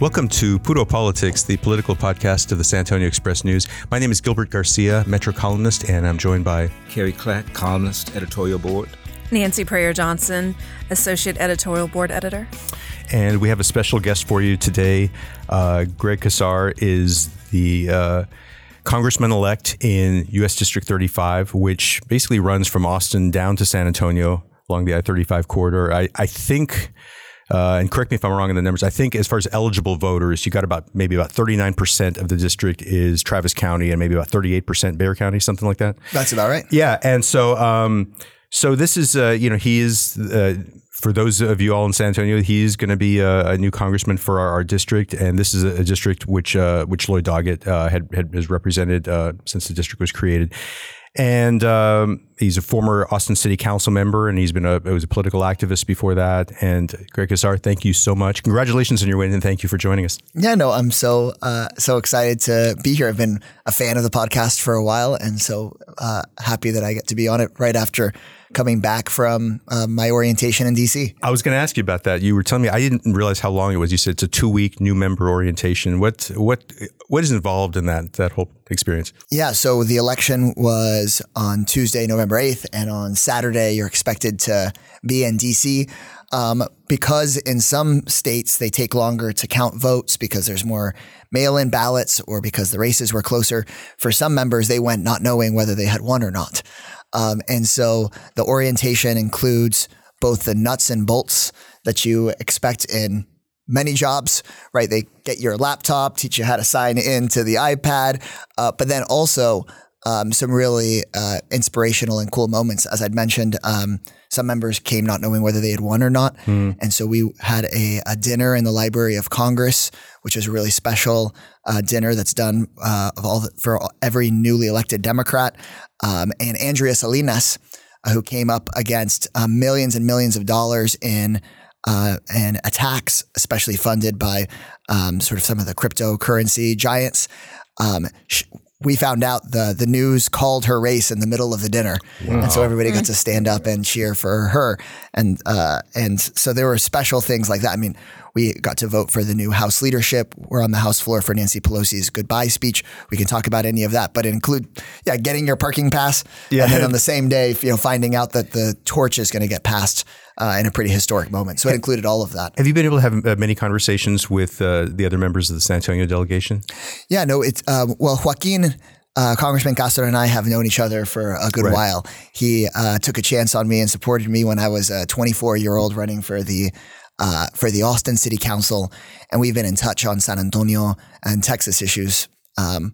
Welcome to Puro Politics, the political podcast of the San Antonio Express News. My name is Gilbert Garcia, Metro columnist, and I'm joined by Carrie Clack, columnist, editorial board. Nancy Preyor Johnson, associate editorial board editor. And we have a special guest for you today. Uh, Greg Casar is the uh, congressman elect in U.S. District 35, which basically runs from Austin down to San Antonio along the I 35 corridor. I, I think uh, and correct me if I'm wrong in the numbers. I think as far as eligible voters, you got about maybe about 39% of the district is Travis County and maybe about 38% Bexar County, something like that. That's about right. Yeah. And so, um, so this is, uh, you know, he is, uh, for those of you all in San Antonio, he's going to be a, a, new congressman for our, our, district, and this is a, a district which uh, which Lloyd Doggett uh, had, had has represented uh, since the district was created. And um, he's a former Austin City Council member, and he's been a was a political activist before that. And Greg Casar, thank you so much. Congratulations on your win, and thank you for joining us. Yeah, no, I'm so uh, so excited to be here. I've been a fan of the podcast for a while, and so uh, happy that I get to be on it right after coming back from uh, my orientation in DC. I was going to ask you about that. You were telling me I didn't realize how long it was. You said it's a two week new member orientation. What what what is involved in that that whole experience? Yeah, so the election was on Tuesday, November eighth, and on Saturday you're expected to be in DC. Um, because in some states they take longer to count votes because there's more mail in ballots or because the races were closer. For some members, they went not knowing whether they had won or not. Um, and so the orientation includes both the nuts and bolts that you expect in many jobs, right? They get your laptop, teach you how to sign in to the iPad, uh, but then also um, some really uh, inspirational and cool moments. As I'd mentioned, um, some members came not knowing whether they had won or not. Mm. And so we had a, a, dinner in the Library of Congress, which is a really special uh, dinner that's done uh, of all the, for every newly elected Democrat. Um, and Andrea Salinas, uh, who came up against uh, millions and millions of dollars in uh, and attacks, especially funded by um, sort of some of the cryptocurrency giants. Um, sh- we found out the the news called her race in the middle of the dinner, wow. and so everybody got to stand up and cheer for her, and uh, and so there were special things like that. I mean, we got to vote for the new House leadership. We're on the House floor for Nancy Pelosi's goodbye speech. We can talk about any of that, but include yeah, getting your parking pass, yeah. and then on the same day, you know, finding out that the torch is going to get passed uh, in a pretty historic moment. So it included all of that. Have you been able to have uh, many conversations with uh, the other members of the San Antonio delegation? Yeah, no, it's um, well, Joaquin. Uh, Congressman Castro and I have known each other for a good right. while. He uh, took a chance on me and supported me when I was a 24 year old running for the uh, for the Austin City Council, and we've been in touch on San Antonio and Texas issues um,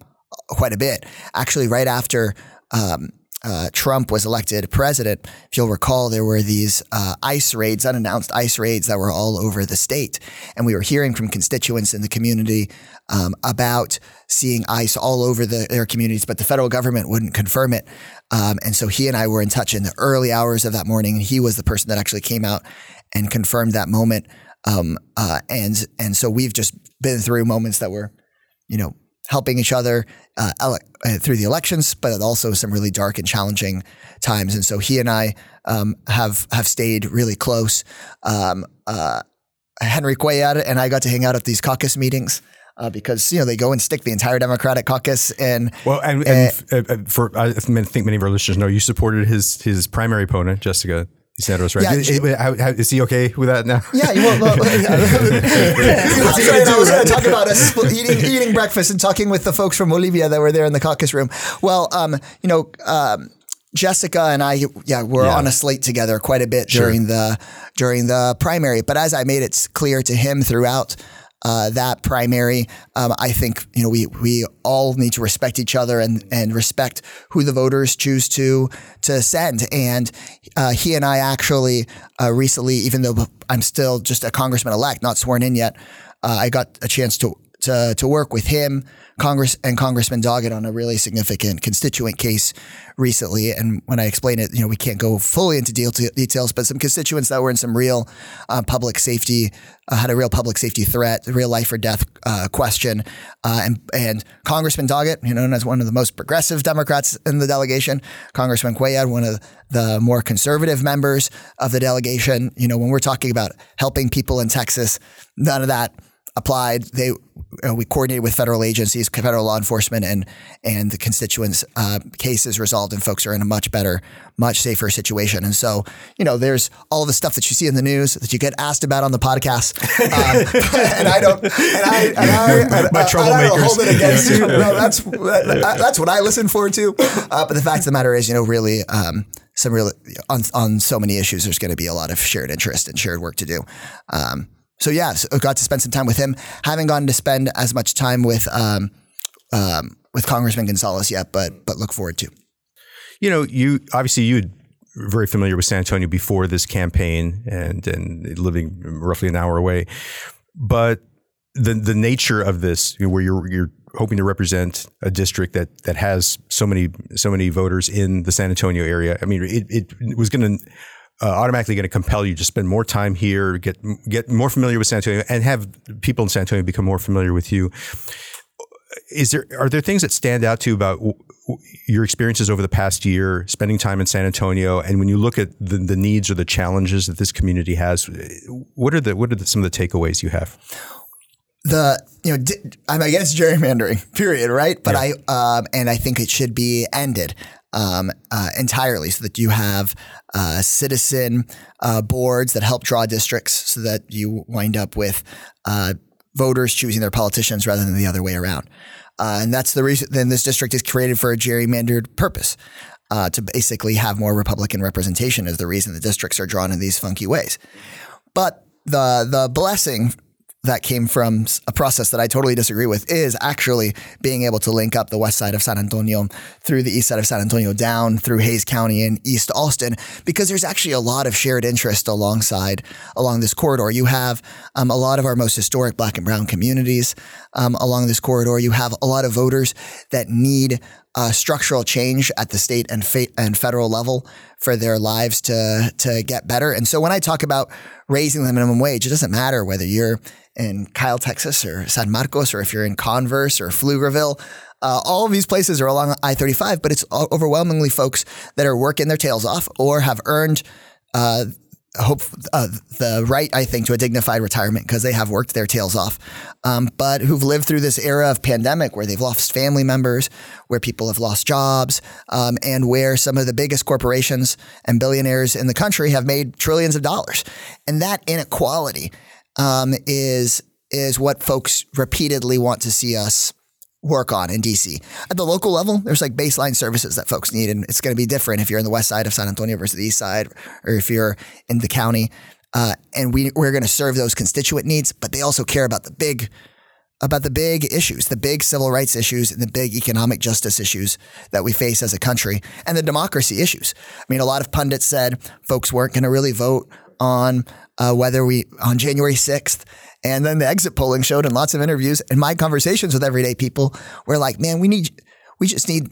quite a bit. Actually, right after um, uh, Trump was elected president, if you'll recall, there were these uh, ICE raids, unannounced ICE raids that were all over the state. And we were hearing from constituents in the community um, about seeing ICE all over the, their communities, but the federal government wouldn't confirm it. Um, and so he and I were in touch in the early hours of that morning. And he was the person that actually came out and confirmed that moment. Um, uh, and, and so we've just been through moments that were, you know, helping each other uh, ele- uh, through the elections, but also some really dark and challenging times. And so he and I um, have have stayed really close. Um, uh, Henry Cuellar and I got to hang out at these caucus meetings. Uh, because you know they go and stick the entire Democratic caucus in. Well, and, and uh, uh, for I think many of our listeners know you supported his his primary opponent, Jessica Santos, right? Yeah, is, how, how, is he okay with that now? Yeah, well, well, yeah. I was going to talk about us eating eating breakfast and talking with the folks from Bolivia that were there in the caucus room. Well, um, you know. Um, Jessica and I, yeah, were yeah. on a slate together quite a bit sure. during the during the primary. But as I made it clear to him throughout uh, that primary. Um, I think you know we we all need to respect each other and and respect who the voters choose to to send. And uh, he and I actually uh, recently, even though I'm still just a congressman elect, not sworn in yet, uh, I got a chance to to to work with him Congress and Congressman Doggett on a really significant constituent case recently. And when I explain it, you know, we can't go fully into details, but some constituents that were in some real uh, public safety uh, had a real public safety threat, real life or death uh, question, uh, and and Congressman Doggett, you know, known as one of the most progressive Democrats in the delegation, Congressman Cuellar, one of the more conservative members of the delegation. You know, when we're talking about helping people in Texas, none of that applied. They uh, we coordinated with federal agencies, federal law enforcement, and and the constituents' uh, cases resolved, and folks are in a much better, much safer situation. And so, you know, there's all the stuff that you see in the news that you get asked about on the podcast, um, and I don't, and I, and I, and, My uh, troublemakers. I hold it against you. No, that's that, that's what I listen for too. Uh, but the fact of the matter is, you know, really. Um, some really on on so many issues, there's going to be a lot of shared interest and shared work to do. Um, so yeah, got to spend some time with him. Haven't gotten to spend as much time with um, um, with Congressman Gonzalez yet, but but look forward to. You know, you obviously you very familiar with San Antonio before this campaign and and living roughly an hour away, but the the nature of this, you know, where you're you're hoping to represent a district that that has so many so many voters in the San Antonio area. I mean, it, it was going to uh, automatically going to compel you to spend more time here, get get more familiar with San Antonio, and have people in San Antonio become more familiar with you. Is there are there things that stand out to you about w- w- your experiences over the past year, spending time in San Antonio, and when you look at the, the needs or the challenges that this community has, what are the what are the, some of the takeaways you have? The you know I'm against gerrymandering, period, right? But I um, and I think it should be ended um, uh, entirely, so that you have uh, citizen uh, boards that help draw districts, so that you wind up with uh, voters choosing their politicians rather than the other way around. Uh, and that's the reason. Then this district is created for a gerrymandered purpose. Uh, to basically have more Republican representation is the reason the districts are drawn in these funky ways. But the the blessing that came from a process that I totally disagree with is actually being able to link up the west side of San Antonio through the east side of San Antonio down through Hays County and East Austin because there's actually a lot of shared interest alongside along this corridor. You have um, a lot of our most historic black and brown communities um, along this corridor. You have a lot of voters that need uh, structural change at the state and and federal level for their lives to to get better. And so when I talk about raising the minimum wage, it doesn't matter whether you're in Kyle, Texas, or San Marcos, or if you're in Converse or Pflugerville. Uh, all of these places are along I-35, but it's overwhelmingly folks that are working their tails off or have earned uh, hope uh, the right, I think, to a dignified retirement because they have worked their tails off, um, but who've lived through this era of pandemic where they've lost family members, where people have lost jobs, um, and where some of the biggest corporations and billionaires in the country have made trillions of dollars, and that inequality um, is is what folks repeatedly want to see us work on in DC. At the local level, there's like baseline services that folks need, and it's going to be different if you're in the west side of San Antonio versus the east side, or if you're in the county. Uh, and we we're going to serve those constituent needs, but they also care about the big about the big issues, the big civil rights issues, and the big economic justice issues that we face as a country, and the democracy issues. I mean, a lot of pundits said folks weren't going to really vote on uh, whether we on January 6th. And then the exit polling showed in lots of interviews and my conversations with everyday people were like, man, we need, we just need,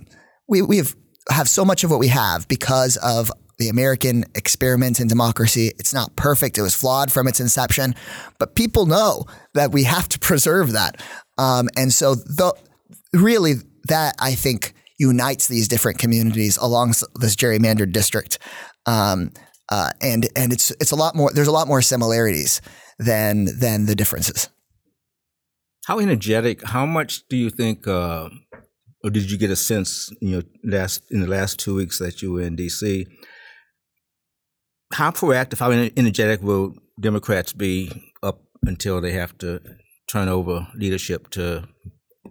we, we have, have so much of what we have because of the American experiment in democracy. It's not perfect. It was flawed from its inception, but people know that we have to preserve that. Um, and so the, really that I think unites these different communities along this gerrymandered district. Um, uh, and and it's it's a lot more. There's a lot more similarities than than the differences. How energetic? How much do you think, uh, or did you get a sense, you know, last in the last two weeks that you were in D.C. How proactive, how energetic will Democrats be up until they have to turn over leadership to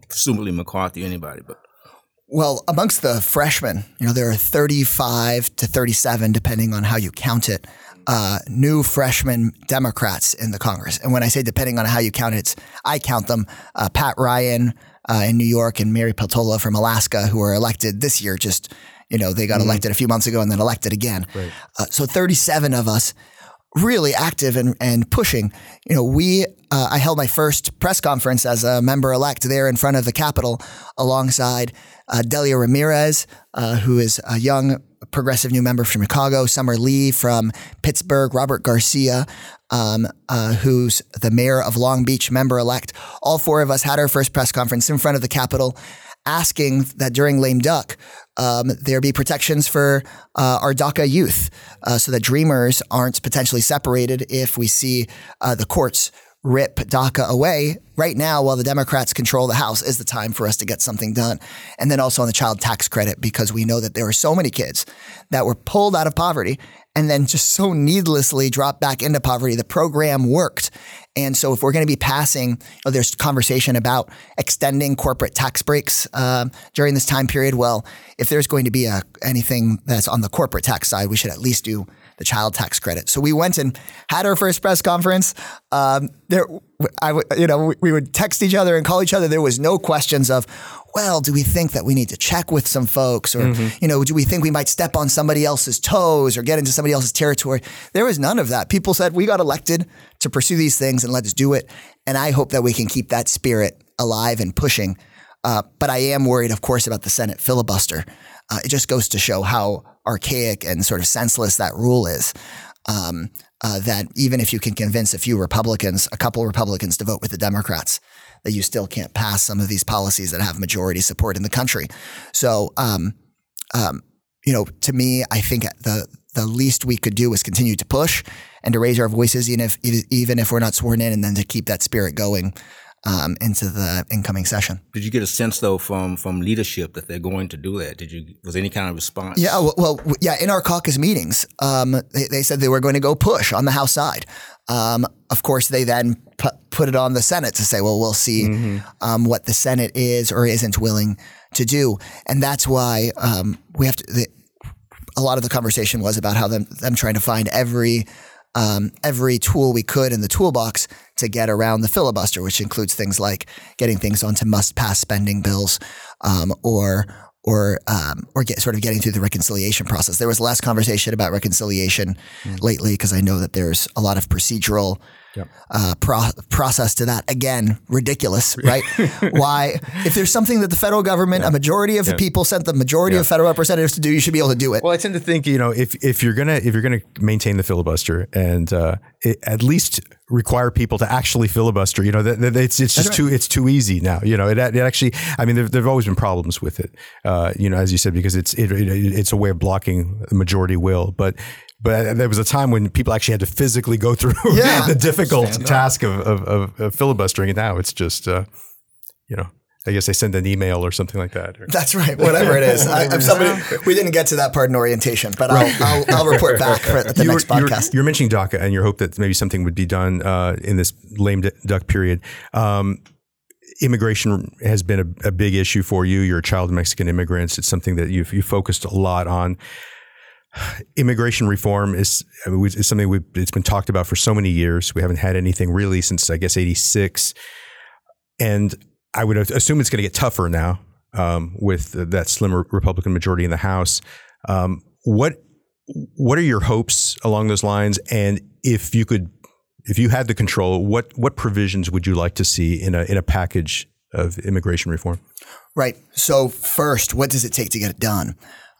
presumably McCarthy, or anybody? But Well, amongst the freshmen, you know, there are 35 to 37, depending on how you count it, uh, new freshman Democrats in the Congress. And when I say depending on how you count it, it's, I count them uh, Pat Ryan uh, in New York and Mary Peltola from Alaska, who were elected this year. Just, you know, they got elected a few months ago and then elected again. Uh, so 37 of us really active and, and pushing. You know, we uh, I held my first press conference as a member elect there in front of the Capitol alongside uh, Delia Ramirez, uh, who is a young progressive new member from Chicago, Summer Lee from Pittsburgh, Robert Garcia, um, uh, who's the mayor of Long Beach, member elect. All four of us had our first press conference in front of the Capitol asking that during lame duck um, there be protections for uh, our DACA youth uh, so that dreamers aren't potentially separated if we see uh, the courts rip DACA away right now while the Democrats control the House is the time for us to get something done. And then also on the child tax credit, because we know that there are so many kids that were pulled out of poverty and then just so needlessly dropped back into poverty. The program worked. And so, if we're going to be passing, oh, there's conversation about extending corporate tax breaks um, during this time period. Well, if there's going to be a, anything that's on the corporate tax side, we should at least do the child tax credit. So we went and had our first press conference. Um, there, I, you know, we would text each other and call each other. There was no questions of, well, do we think that we need to check with some folks, or mm-hmm. you know, do we think we might step on somebody else's toes or get into somebody else's territory? There was none of that. People said we got elected to pursue these things and let's do it. And I hope that we can keep that spirit alive and pushing. Uh, but I am worried, of course, about the Senate filibuster. Uh, it just goes to show how archaic and sort of senseless that rule is. Um, uh, that even if you can convince a few Republicans, a couple Republicans to vote with the Democrats, that you still can't pass some of these policies that have majority support in the country. So, um, um, you know, to me, I think the the least we could do is continue to push and to raise our voices, even if even if we're not sworn in, and then to keep that spirit going um, into the incoming session. Did you get a sense though from from leadership that they're going to do that? Did you was any kind of response? Yeah, well, well yeah. In our caucus meetings, um, they, they, said they were going to go push on the House side. Um, of course, they then put, put it on the Senate to say, well, we'll see mm-hmm. Um, what the Senate is or isn't willing to do, and that's why um, we have to. The, a lot of the conversation was about how them them trying to find every um, every tool we could in the toolbox to get around the filibuster, which includes things like getting things onto must-pass spending bills, um, or or um, or get sort of getting through the reconciliation process. There was less conversation about reconciliation mm. lately because I know that there's a lot of procedural yep. uh, pro- process to that. Again, ridiculous, right? Why, if there's something that the federal government, yeah. a majority of yeah. the people sent the majority yeah. of federal representatives to do, you should be able to do it. Well, I tend to think, you know, if if you're gonna if you're gonna maintain the filibuster and uh, it, at least require people to actually filibuster, you know, that, that it's it's just right. too it's too easy now. You know, it, it actually, I mean, there there've always been problems with it. Uh, you know, as you said, because it's it, it's a way of blocking the majority will, but but there was a time when people actually had to physically go through yeah. the difficult task of, of, of, filibustering. And now it's just, uh, you know, I guess they send an email or something like that. That's right. Whatever it is. I, somebody, we didn't get to that part in orientation, but I'll, I'll, I'll, report back for the you next podcast. You're, you're, mentioning DACA and your hope that maybe something would be done uh, in this lame duck period. Um, immigration has been a, a, big issue for you. You're a child of Mexican immigrants. It's something that you've you focused a lot on immigration reform is, is something we've, it's been talked about for so many years. We haven't had anything really since I guess '86, and I would assume it's going to get tougher now um, with that slim Republican majority in the House. Um, what what are your hopes along those lines? And if you could, if you had the control, what what provisions would you like to see in a in a package of immigration reform? Right. So first, what does it take to get it done?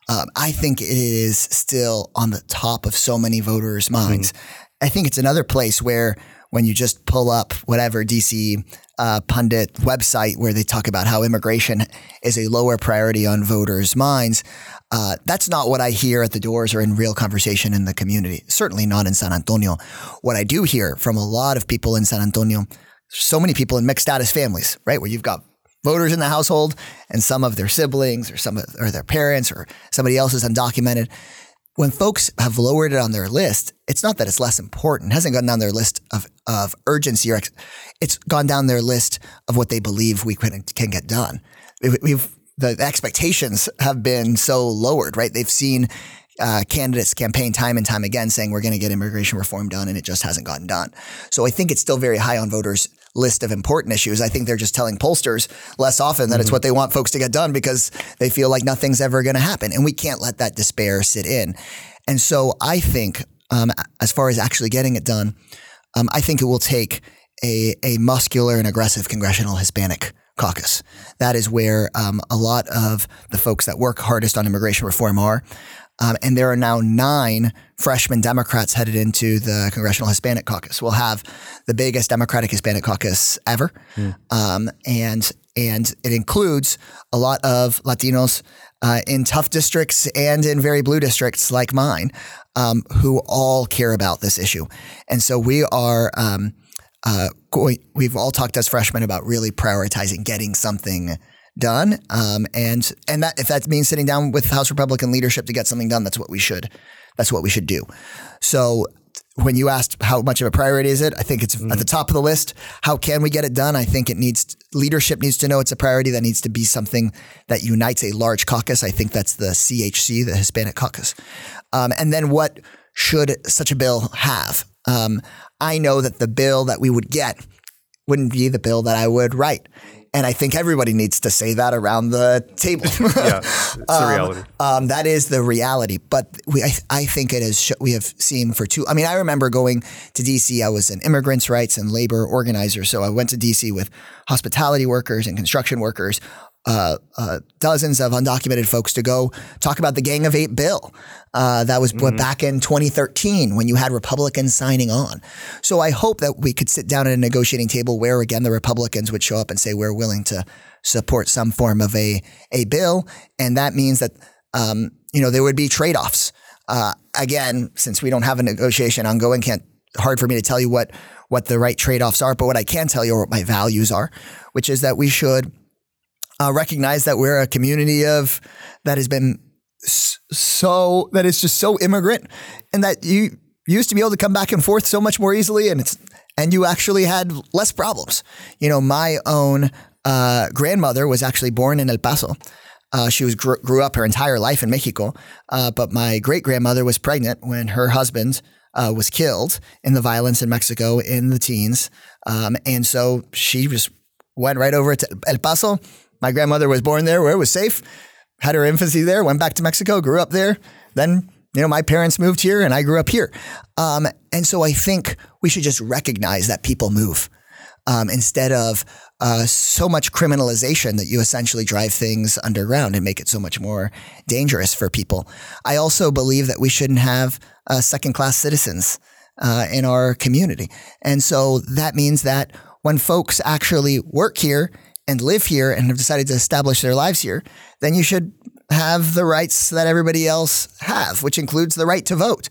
Um, I think it is still on the top of so many voters' minds. Mm-hmm. I think it's another place where when you just pull up whatever DC uh, pundit website where they talk about how immigration is a lower priority on voters' minds, uh, that's not what I hear at the doors or in real conversation in the community. Certainly not in San Antonio. What I do hear from a lot of people in San Antonio, so many people in mixed status families, right, where you've got voters in the household and some of their siblings or some of, or their parents or somebody else is undocumented. When folks have lowered it on their list, it's not that it's less important. It hasn't gone down their list of, of urgency or it's gone down their list of what they believe we can, can get done. We've, the expectations have been so lowered, right? They've seen uh, candidates campaign time and time again saying we're going to get immigration reform done and it just hasn't gotten done. So I think it's still very high on voters' list of important issues. I think they're just telling pollsters less often that mm-hmm. it's what they want folks to get done because they feel like nothing's ever going to happen. And we can't let that despair sit in. And so I think, um, as far as actually getting it done, um, I think it will take a, a muscular and aggressive congressional Hispanic caucus. That is where um, a lot of the folks that work hardest on immigration reform are. Um, and there are now nine freshman Democrats headed into the Congressional Hispanic Caucus. We'll have the biggest Democratic Hispanic caucus ever. Mm. Um, and and it includes a lot of Latinos uh, in tough districts and in very blue districts like mine, um, who all care about this issue. And so we are um, uh, going, we've all talked as freshmen about really prioritizing getting something done. Um, and and that if that means sitting down with House Republican leadership to get something done, that's what we should that's what we should do. So when you asked how much of a priority is it, I think it's at the top of the list. How can we get it done? I think it needs leadership needs to know it's a priority. That needs to be something that unites a large caucus. I think that's the CHC, the Hispanic Caucus. Um, and then what should such a bill have? Um, I know that the bill that we would get wouldn't be the bill that I would write. And I think everybody needs to say that around the table. Yeah, it's the reality. Um, that is the reality. But we, I, I think it is. Sh- we have seen for two. I mean, I remember going to DC. I was an immigrants' rights and labor organizer, so I went to DC with hospitality workers and construction workers. Uh, uh, dozens of undocumented folks to go talk about the Gang of Eight bill. Uh, that was back in 2013 when you had Republicans signing on. So I hope that we could sit down at a negotiating table where again the Republicans would show up and say we're willing to support some form of a a bill, and that means that um, you know there would be trade offs. Uh, again, since we don't have a negotiation ongoing, can't hard for me to tell you what what the right trade offs are. But what I can tell you are what my values are, which is that we should uh, recognize that we're a community of that has been so that is just so immigrant, and that you used to be able to come back and forth so much more easily, and it's and you actually had less problems. You know, my own uh, grandmother was actually born in El Paso. Uh, she was grew, grew up her entire life in Mexico, uh, but my great grandmother was pregnant when her husband uh, was killed in the violence in Mexico in the teens, um, and so she just went right over to El Paso. My grandmother was born there, where it was safe. Had her infancy there. Went back to Mexico, grew up there. Then you know my parents moved here, and I grew up here. Um, and so I think we should just recognize that people move um, instead of uh, so much criminalization that you essentially drive things underground and make it so much more dangerous for people. I also believe that we shouldn't have uh, second class citizens uh, in our community. And so that means that when folks actually work here and live here and have decided to establish their lives here, then you should have the rights that everybody else have, which includes the right to vote.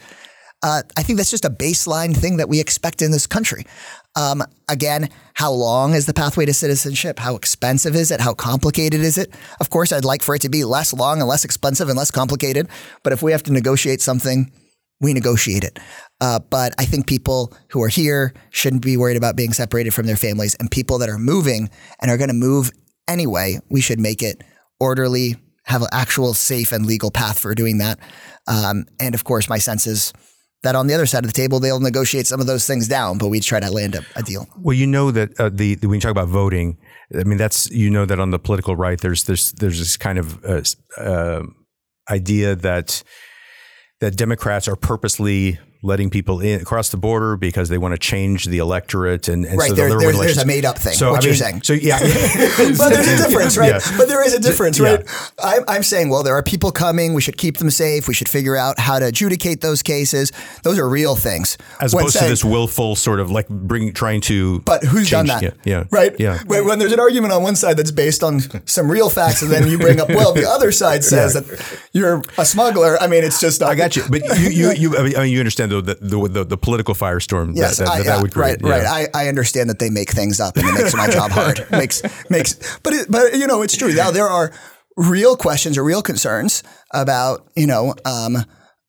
Uh, I think that's just a baseline thing that we expect in this country. Um, again, how long is the pathway to citizenship? How expensive is it? How complicated is it? Of course, I'd like for it to be less long and less expensive and less complicated. But if we have to negotiate something, we negotiate it. Uh, but I think people who are here shouldn't be worried about being separated from their families, and people that are moving and are going to move anyway, we should make it orderly, have an actual safe and legal path for doing that. Um, and of course, my sense is that on the other side of the table, they'll negotiate some of those things down, but we try to land a, a deal. Well, you know that uh, the, the when you talk about voting, I mean that's you know that on the political right, there's there's there's this kind of uh, uh, idea that that Democrats are purposely letting people in across the border because they want to change the electorate and, and Right, so there- they'll there's- there's a made-up thing, So what I you're saying. So yeah, but there's a difference, right? Yeah. But there is a difference, Yeah. right? I'm, I'm saying, well, there are people coming. We should keep them safe. We should figure out how to adjudicate those cases. Those are real things. As When opposed to this willful sort of like bring trying to. But who's done that? Yeah, yeah, Right? Yeah. When, when there's an argument on one side that's based on some real facts, and then you bring up, well, the other side says Yeah. that you're a smuggler. I mean, it's just. I got you, but you, you, you, I mean, you understand the, the, the, the political firestorm Yes, that, that, I, that, that yeah, would create. right, yeah. right. I, I understand that they make things up and it makes my job hard. makes makes, but it, but you know, it's true. Now there are real questions or real concerns about you know, um,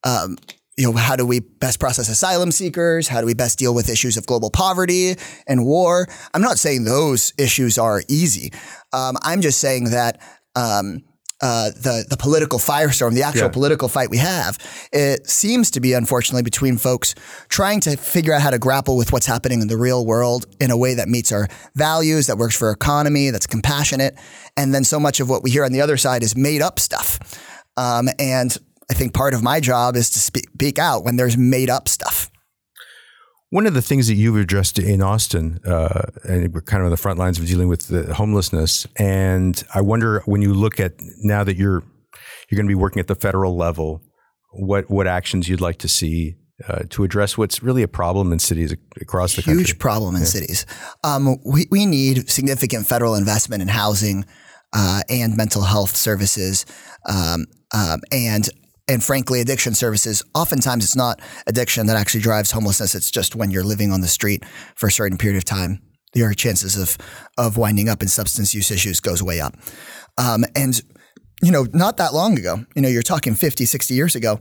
um, you know, how do we best process asylum seekers? How do we best deal with issues of global poverty and war? I'm not saying those issues are easy. Um, I'm just saying that. Um, uh, the the political firestorm, the actual Yeah. political fight we have, it seems to be unfortunately between folks trying to figure out how to grapple with what's happening in the real world in a way that meets our values, that works for our economy, that's compassionate, and then so much of what we hear on the other side is made up stuff. Um, and I think part of my job is to speak, speak out when there's made up stuff. One of the things that you've addressed in Austin, uh, and we're kind of on the front lines of dealing with the homelessness, and I wonder when you look at now that you're you're going to be working at the federal level, what what actions you'd like to see uh, to address what's really a problem in cities across the huge country. Huge problem in cities. Um, we, we need significant federal investment in housing uh, and mental health services. Um, um, and and frankly, addiction services, oftentimes it's not addiction that actually drives homelessness. It's just when you're living on the street for a certain period of time, your chances of, of winding up in substance use issues goes way up. Um, and, you know, not that long ago, you know, you're talking 50, 60 years ago,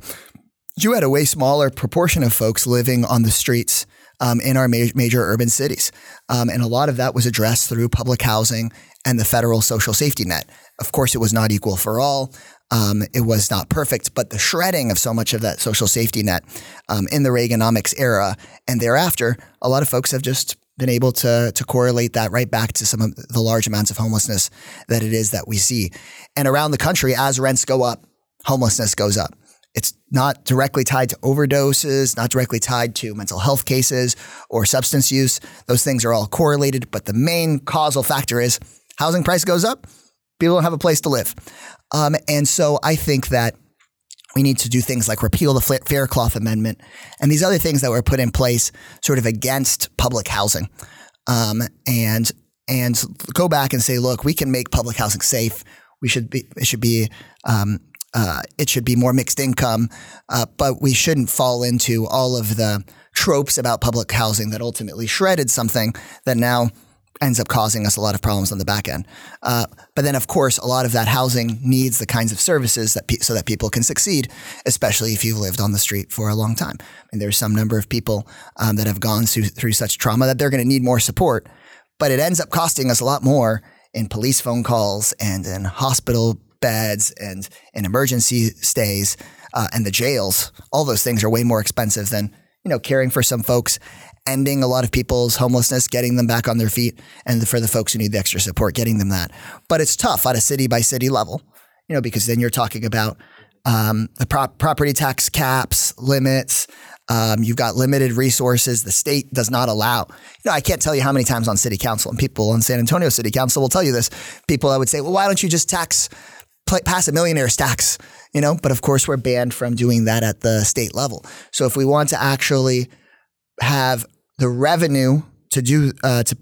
you had a way smaller proportion of folks living on the streets um, in our ma- major urban cities. Um, and a lot of that was addressed through public housing and the federal social safety net. Of course, it was not equal for all. Um, it was not perfect, but the shredding of so much of that social safety net um, in the Reaganomics era and thereafter, a lot of folks have just been able to to correlate that right back to some of the large amounts of homelessness that it is that we see. And around the country, as rents go up, homelessness goes up. It's not directly tied to overdoses, not directly tied to mental health cases or substance use. Those things are all correlated, but the main causal factor is housing price goes up, people don't have a place to live. Um, and so I think that we need to do things like repeal the Faircloth Amendment and these other things that were put in place sort of against public housing. Um, and and go back and say, look, we can make public housing safe. We should be it should be um, uh, it should be more mixed income, uh, but we shouldn't fall into all of the tropes about public housing that ultimately shredded something that now ends up causing us a lot of problems on the back end. Uh, but then, of course, a lot of that housing needs the kinds of services that pe- so that people can succeed, especially if you've lived on the street for a long time. And there's some number of people um, that have gone through, through such trauma that they're going to need more support. But it ends up costing us a lot more in police phone calls and in hospital beds and in emergency stays uh, and the jails. All those things are way more expensive than you know caring for some folks ending a lot of people's homelessness, getting them back on their feet, and for the folks who need the extra support, getting them that. But it's tough at a city by city level, you know, because then you're talking about um, the property tax caps, limits. Um, you've got limited resources. The state does not allow. You know, I can't tell you how many times on city council and people on San Antonio City Council will tell you this. People I would say, well, why don't you just tax pass a millionaire tax? You know, but of course we're banned from doing that at the state level. So if we want to actually have the revenue to do uh, to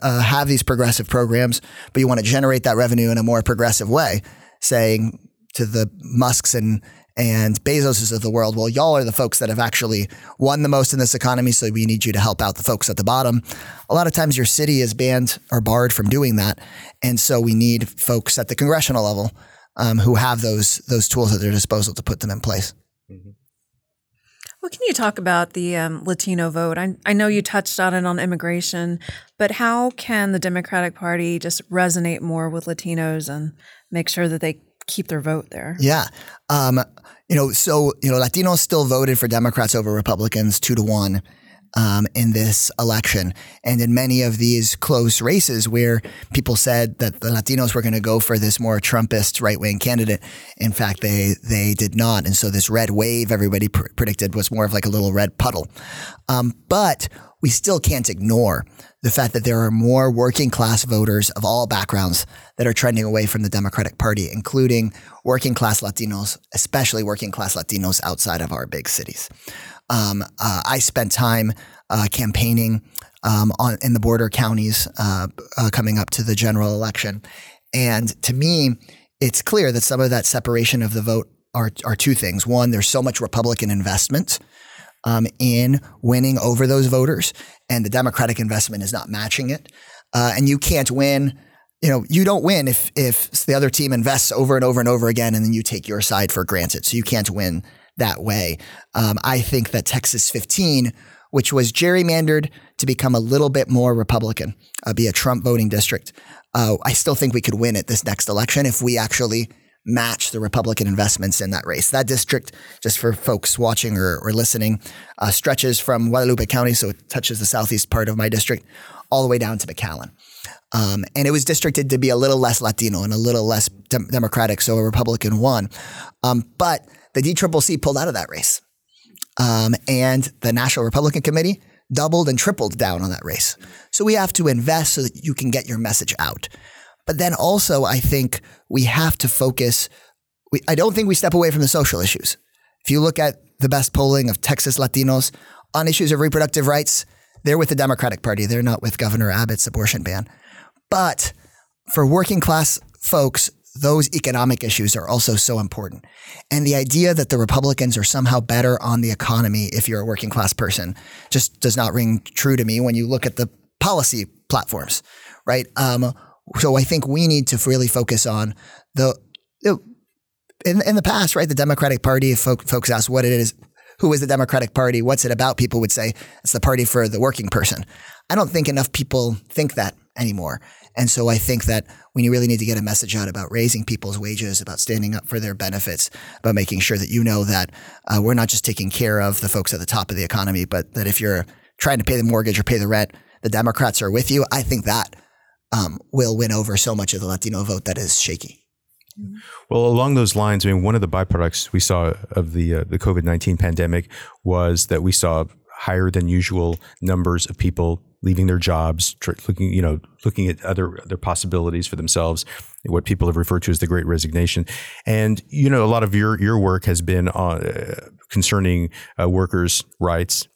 uh, have these progressive programs, but you want to generate that revenue in a more progressive way, saying to the Musks and and Bezoses of the world, well, y'all are the folks that have actually won the most in this economy, so we need you to help out the folks at the bottom. A lot of times your city is banned or barred from doing that. And so we need folks at the congressional level um, who have those those tools at their disposal to put them in place. Mm-hmm. Well, can you talk about the um, Latino vote? I, I know you touched on it on immigration, but how can the Democratic Party just resonate more with Latinos and make sure that they keep their vote there? Yeah. Um, you know, so, you know, Latinos still voted for Democrats over Republicans two to one um, in this election. And in many of these close races where people said that the Latinos were going to go for this more Trumpist right wing candidate, in fact, they they did not. And so this red wave everybody pr- predicted was more of like a little red puddle. Um, but we still can't ignore the fact that there are more working class voters of all backgrounds that are trending away from the Democratic Party, including working class Latinos, especially working class Latinos outside of our big cities. Um, uh, I spent time uh, campaigning um, on, in the border counties uh, uh, coming up to the general election. And to me, it's clear that some of that separation of the vote are, are two things. One, there's so much Republican investment um, in winning over those voters, and the Democratic investment is not matching it. Uh, and you can't win you know, you don't win if if the other team invests over and over and over again, and then you take your side for granted. So you can't win that way. Um, I think that Texas 15, which was gerrymandered to become a little bit more Republican, uh, be a Trump voting district, uh, I still think we could win at this next election if we actually match the Republican investments in that race. That district, just for folks watching or, or listening, uh, stretches from Guadalupe County, so it touches the southeast part of my district, all the way down to McAllen. Um, and it was districted to be a little less Latino and a little less dem- Democratic, so a Republican won. Um, but the DCCC pulled out of that race. Um, and the National Republican Committee doubled and tripled down on that race. So we have to invest so that you can get your message out. But then also, I think we have to focus. We, I don't think we step away from the social issues. If you look at the best polling of Texas Latinos on issues of reproductive rights, they're with the Democratic Party. They're not with Governor Abbott's abortion ban. But for working class folks, those economic issues are also so important. And the idea that the Republicans are somehow better on the economy if you're a working class person just does not ring true to me when you look at the policy platforms, right? Um, so I think we need to really focus on the, in, in the past, right? The Democratic Party, if folk, folks ask what it is, who is the Democratic Party? What's it about? People would say it's the party for the working person. I don't think enough people think that anymore. And so I think that we really need to get a message out about raising people's wages, about standing up for their benefits, about making sure that you know that uh, we're not just taking care of the folks at the top of the economy, but that if you're trying to pay the mortgage or pay the rent, the Democrats are with you. I think that um, will win over so much of the Latino vote that is shaky. Well, along those lines, I mean, one of the byproducts we saw of the uh, the COVID nineteen pandemic was that we saw higher than usual numbers of people leaving their jobs, tr- looking, you know, looking at other other possibilities for themselves, what people have referred to as the Great Resignation. And you know, a lot of your your work has been on uh, concerning uh, workers' rights.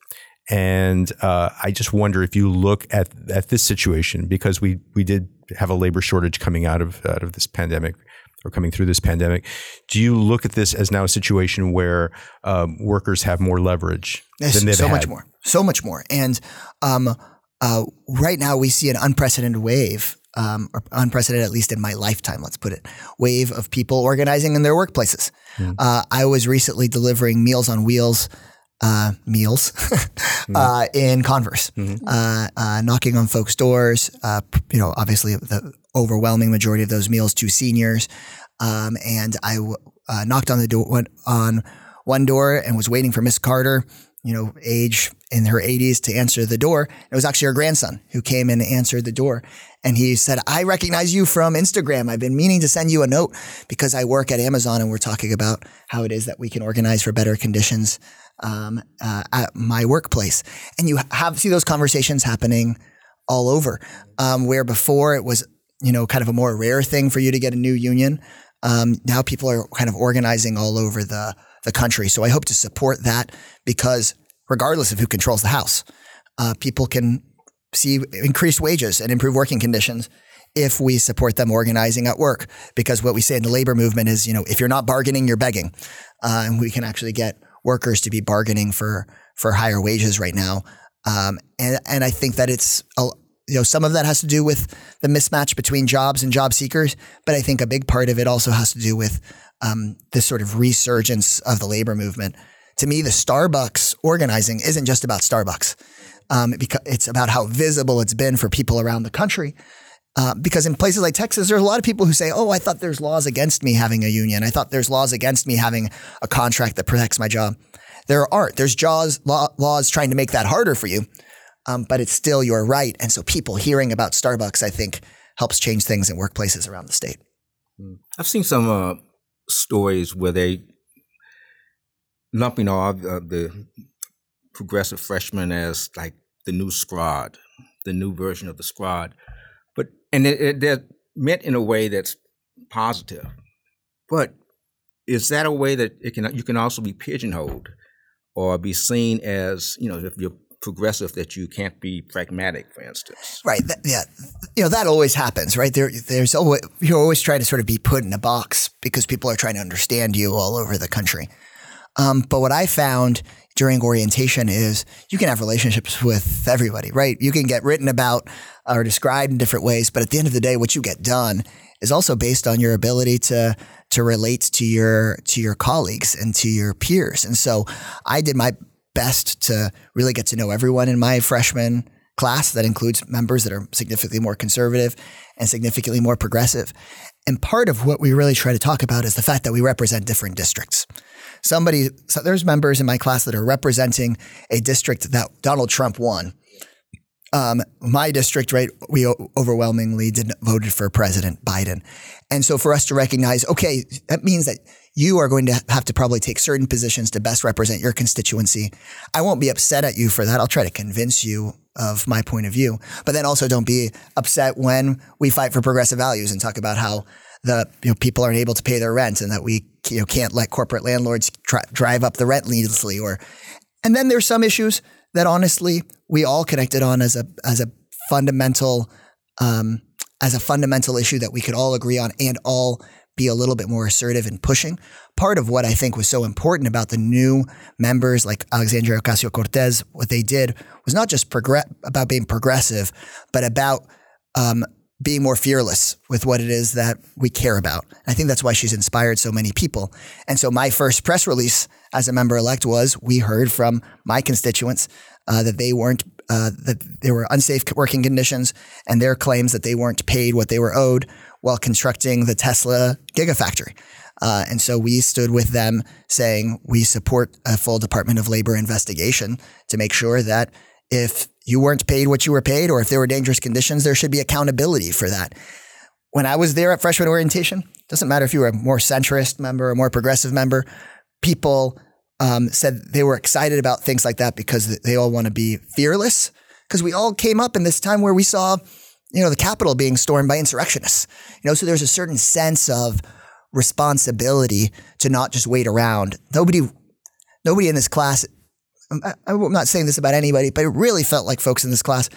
And uh, I just wonder if you look at at this situation because we we did have a labor shortage coming out of out of this pandemic or coming through this pandemic. Do you look at this as now a situation where um, workers have more leverage yes, than they've so had? much more, so much more, and um, uh, right now we see an unprecedented wave, um, or unprecedented at least in my lifetime, let's put it, wave of people organizing in their workplaces. Mm. Uh, I was recently delivering Meals on Wheels uh, meals mm. uh, in Converse, mm-hmm. uh, uh, knocking on folks' doors. Uh, you know, obviously the overwhelming majority of those meals to seniors. Um, and I w- knocked on the door on one door and was waiting for Miss Carter you know, age in her 80s to answer the door. It was actually her grandson who came in and answered the door. And he said, I recognize you from Instagram. I've been meaning to send you a note because I work at Amazon and we're talking about how it is that we can organize for better conditions um, uh, at my workplace. And you have see those conversations happening all over, um, where before it was, you know, kind of a more rare thing for you to get a new union. Um, now people are kind of organizing all over the the country. So I hope to support that because regardless of who controls the House, uh, people can see increased wages and improved working conditions if we support them organizing at work. Because what we say in the labor movement is, you know, if you're not bargaining, you're begging, uh, and we can actually get workers to be bargaining for for higher wages right now. Um, and and I think that it's a, you know some of that has to do with the mismatch between jobs and job seekers, but I think a big part of it also has to do with um, this sort of resurgence of the labor movement. To me, the Starbucks organizing isn't just about Starbucks. Um, because it's about how visible it's been for people around the country. Uh, because in places like Texas, there's a lot of people who say, "Oh, I thought there's laws against me having a union. I thought there's laws against me having a contract that protects my job." There aren't. There's jaws, law, laws trying to make that harder for you, um, but it's still your right. And so, people hearing about Starbucks, I think, helps change things in workplaces around the state. I've seen some uh, stories where they lumping all uh, the progressive freshmen as like the new squad, the new version of the squad, but and it, it, they're meant in a way that's positive. But is that a way that it can you can also be pigeonholed or be seen as you know if you're progressive that you can't be pragmatic, for instance. Right. That, yeah. You know, that always happens, right? There, there's always, you're always trying to sort of be put in a box because people are trying to understand you all over the country. Um, but what I found during orientation is you can have relationships with everybody, right? You can get written about or described in different ways, but at the end of the day, what you get done is also based on your ability to to relate to your to your colleagues and to your peers. And so I did my best to really get to know everyone in my freshman class. That includes members that are significantly more conservative and significantly more progressive. And part of what we really try to talk about is the fact that we represent different districts. Somebody, so there's members in my class that are representing a district that Donald Trump won. Um, my district, right, we overwhelmingly didn't voted for President Biden. And so for us to recognize, okay, that means that you are going to have to probably take certain positions to best represent your constituency. I won't be upset at you for that. I'll try to convince you of my point of view. But then also don't be upset when we fight for progressive values and talk about how the you know, people aren't able to pay their rent and that we you know, can't let corporate landlords drive up the rent needlessly. Or, and then there's some issues that honestly we all connected on as a as a fundamental um, as a fundamental issue that we could all agree on and all be a little bit more assertive in pushing. Part of what I think was so important about the new members like Alexandria Ocasio Cortez, what they did was not just about being progressive, but about um, being more fearless with what it is that we care about. I think that's why she's inspired so many people. And so my first press release as a member elect was we heard from my constituents uh, that they weren't uh, that there were unsafe working conditions and their claims that they weren't paid what they were owed while constructing the Tesla Gigafactory. Uh, and so we stood with them saying we support a full Department of Labor investigation to make sure that if you weren't paid what you were paid or if there were dangerous conditions, there should be accountability for that. When I was there at freshman orientation, doesn't matter if you were a more centrist member or more progressive member, people um, said they were excited about things like that because they all want to be fearless. Because we all came up in this time where we saw, you know, the Capitol being stormed by insurrectionists. You know, so there's a certain sense of responsibility to not just wait around. Nobody, nobody in this class I'm not saying this about anybody, but it really felt like folks in this class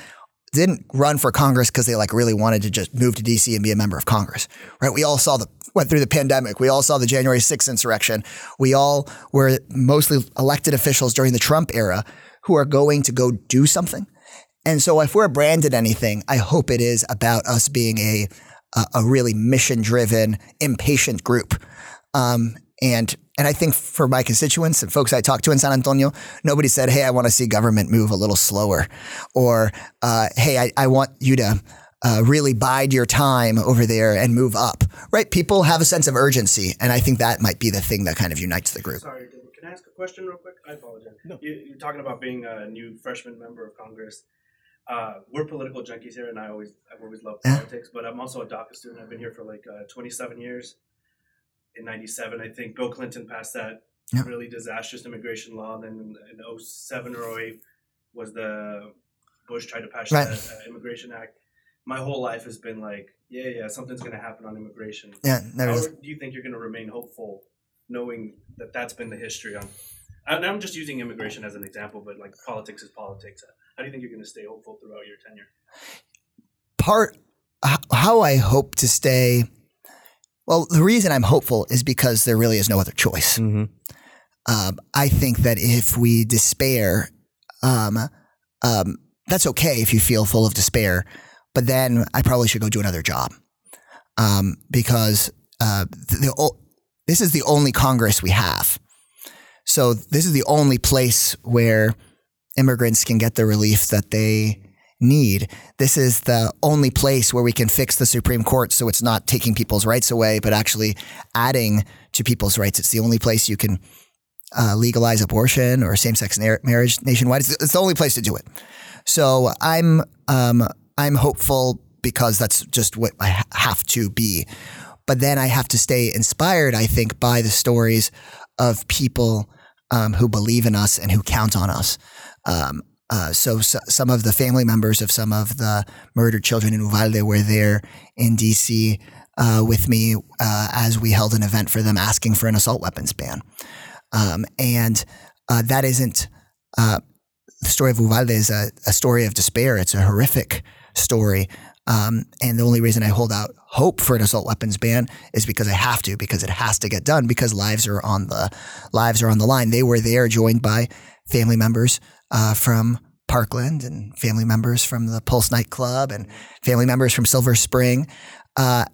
didn't run for Congress because they like really wanted to just move to DC and be a member of Congress, right? We all saw the went through the pandemic. We all saw the January 6th insurrection. We all were mostly elected officials during the Trump era who are going to go do something. And so if we're branded anything, I hope it is about us being a a, really mission driven, impatient group. Um, and and I think for my constituents and folks I talked to in San Antonio, nobody said, "Hey, I want to see government move a little slower," or uh, "Hey, I, I want you to." Uh, really bide your time over there and move up, right? People have a sense of urgency, and I think that might be the thing that kind of unites the group. Sorry, can I ask a question real quick? I apologize. No. You, are talking about being a new freshman member of Congress. Uh, we're political junkies here, and I always I've always loved politics. But I'm also a DACA student. I've been here for like uh, 27 years in 97. I think Bill Clinton passed that yep. really disastrous immigration law. And then in, in 07 or 08 was the Bush tried to pass right. that uh, immigration act. My whole life has been like, yeah, yeah, something's going to happen on immigration. Yeah, How do you think you're going to remain hopeful knowing that that's been the history on? I'm just using immigration as an example, but like politics is politics. How do you think you're going to stay hopeful throughout your tenure? Part how I hope to stay well, the reason I'm hopeful is because there really is no other choice. Mm-hmm. Um, I think that if we despair, um, um, that's okay if you feel full of despair, but then I probably should go do another job um, because uh, the, the, this is the only Congress we have. So this is the only place where immigrants can get the relief that they need. This is the only place where we can fix the Supreme Court so it's not taking people's rights away, but actually adding to people's rights. It's the only place you can uh, legalize abortion or same-sex marriage nationwide. It's, it's, the only place to do it. So I'm um, I'm hopeful because that's just what I have to be. But then I have to stay inspired. I think by the stories of people um, who believe in us and who count on us. Um, uh, so, so, some of the family members of some of the murdered children in Uvalde were there in DC uh, with me uh, as we held an event for them asking for an assault weapons ban. Um, and uh, that isn't uh, the story of Uvalde is a, a, story of despair. It's a horrific story. Um, and the only reason I hold out hope for an assault weapons ban is because I have to, because it has to get done, because lives are on the lives are on the line. They were there, joined by family members uh, from Parkland and family members from the Pulse nightclub and family members from Silver Spring. Uh,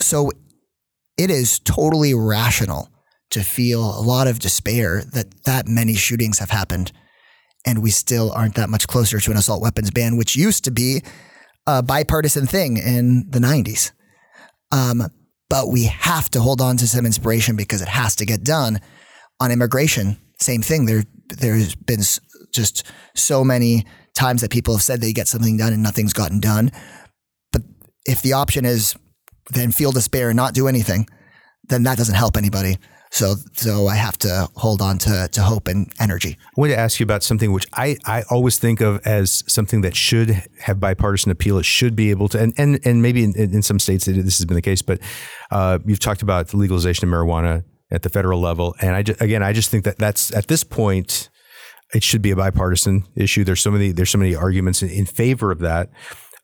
so it is totally rational to feel a lot of despair that that many shootings have happened and we still aren't that much closer to an assault weapons ban, which used to be a bipartisan thing in the 90s. Um, but we have to hold on to some inspiration because it has to get done on immigration. Same thing. There, there's been just so many times that people have said they get something done and nothing's gotten done. But if the option is then feel despair and not do anything, then that doesn't help anybody. So, so I have to hold on to, to hope and energy. I wanted to ask you about something which I, I always think of as something that should have bipartisan appeal. It should be able to, and, and, and maybe in, in some states this has been the case, but uh, you've talked about the legalization of marijuana at the federal level. And I just, again, I just think that that's at this point, it should be a bipartisan issue. There's so many there's so many arguments in, in favor of that.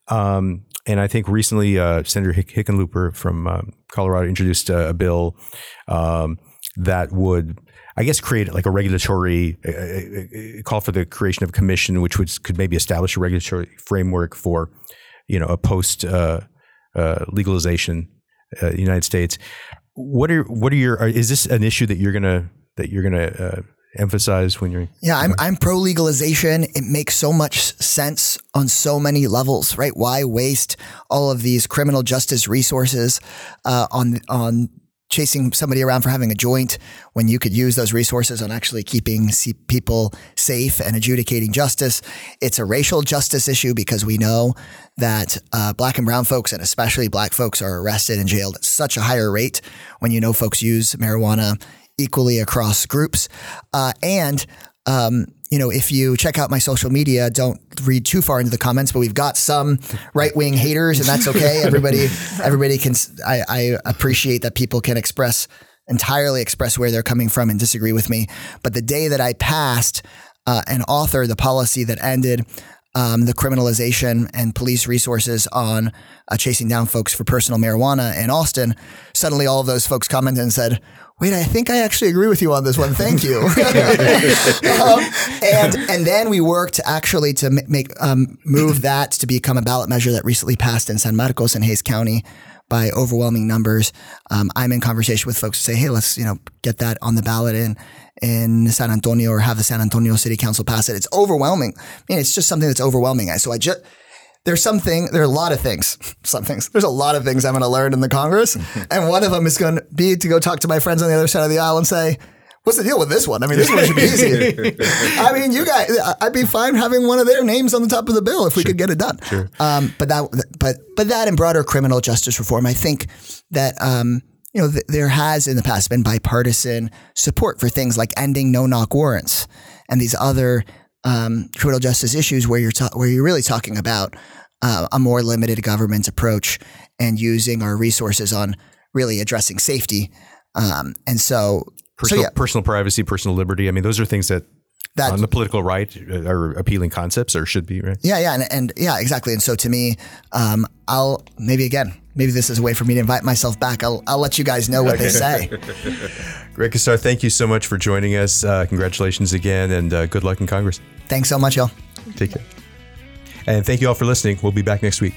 Um, and I think recently uh, Senator Hick- Hickenlooper from um, Colorado introduced a, a bill um, that would. I guess create like a regulatory uh, uh, uh, call for the creation of a commission, which would could maybe establish a regulatory framework for, you know, a post uh, legalization United States. What are what are your? Are, is this an issue that you're gonna that you're gonna emphasize when you're? Yeah, I'm I'm pro legalization. It makes so much sense on so many levels, right? Why waste all of these criminal justice resources on on chasing somebody around for having a joint when you could use those resources on actually keeping people safe and adjudicating justice. It's a racial justice issue because we know that uh, black and brown folks, and especially black folks, are arrested and jailed at such a higher rate when you know folks use marijuana equally across groups. Uh, and um, you know, if you check out my social media, don't read too far into the comments, but we've got some right wing haters, and that's okay. everybody, everybody can. I, I appreciate that people can express entirely express where they're coming from and disagree with me. But the day that I passed uh, and authored the policy that ended um, the criminalization and police resources on uh, chasing down folks for personal marijuana in Austin, suddenly all of those folks commented and said, wait, I think I actually agree with you on this one. Thank you. um, and and then we worked actually to make um, move that to become a ballot measure that recently passed in San Marcos and Hays County by overwhelming numbers. Um, I'm in conversation with folks to say, hey, let's you know get that on the ballot in in San Antonio or have the San Antonio City Council pass it. It's overwhelming. I mean, it's just something that's overwhelming. So I just there's something, there are a lot of things, some things, there's a lot of things I'm going to learn in the Congress. and one of them is going to be to go talk to my friends on the other side of the aisle and say, what's the deal with this one? I mean, this one should be easy. I mean, you guys, I'd be fine having one of their names on the top of the bill if we sure. could get it done. Sure. Um, but that, but, but that and broader criminal justice reform, I think that, um, you know, th- there has in the past been bipartisan support for things like ending no knock warrants and these other um, criminal justice issues where you're ta- where you're really talking about uh, a more limited government approach and using our resources on really addressing safety. Um, and so, personal, so yeah. personal privacy, personal liberty. I mean, those are things that that, on the political right are appealing concepts or should be right. Yeah, yeah, and, and yeah, exactly. And so to me, um, I'll maybe again, maybe this is a way for me to invite myself back. I'll I'll let you guys know what they say. Greg Casar, thank you so much for joining us. Uh, congratulations again, and uh, good luck in Congress. Thanks so much, y'all. Take care. And thank you all for listening. We'll be back next week.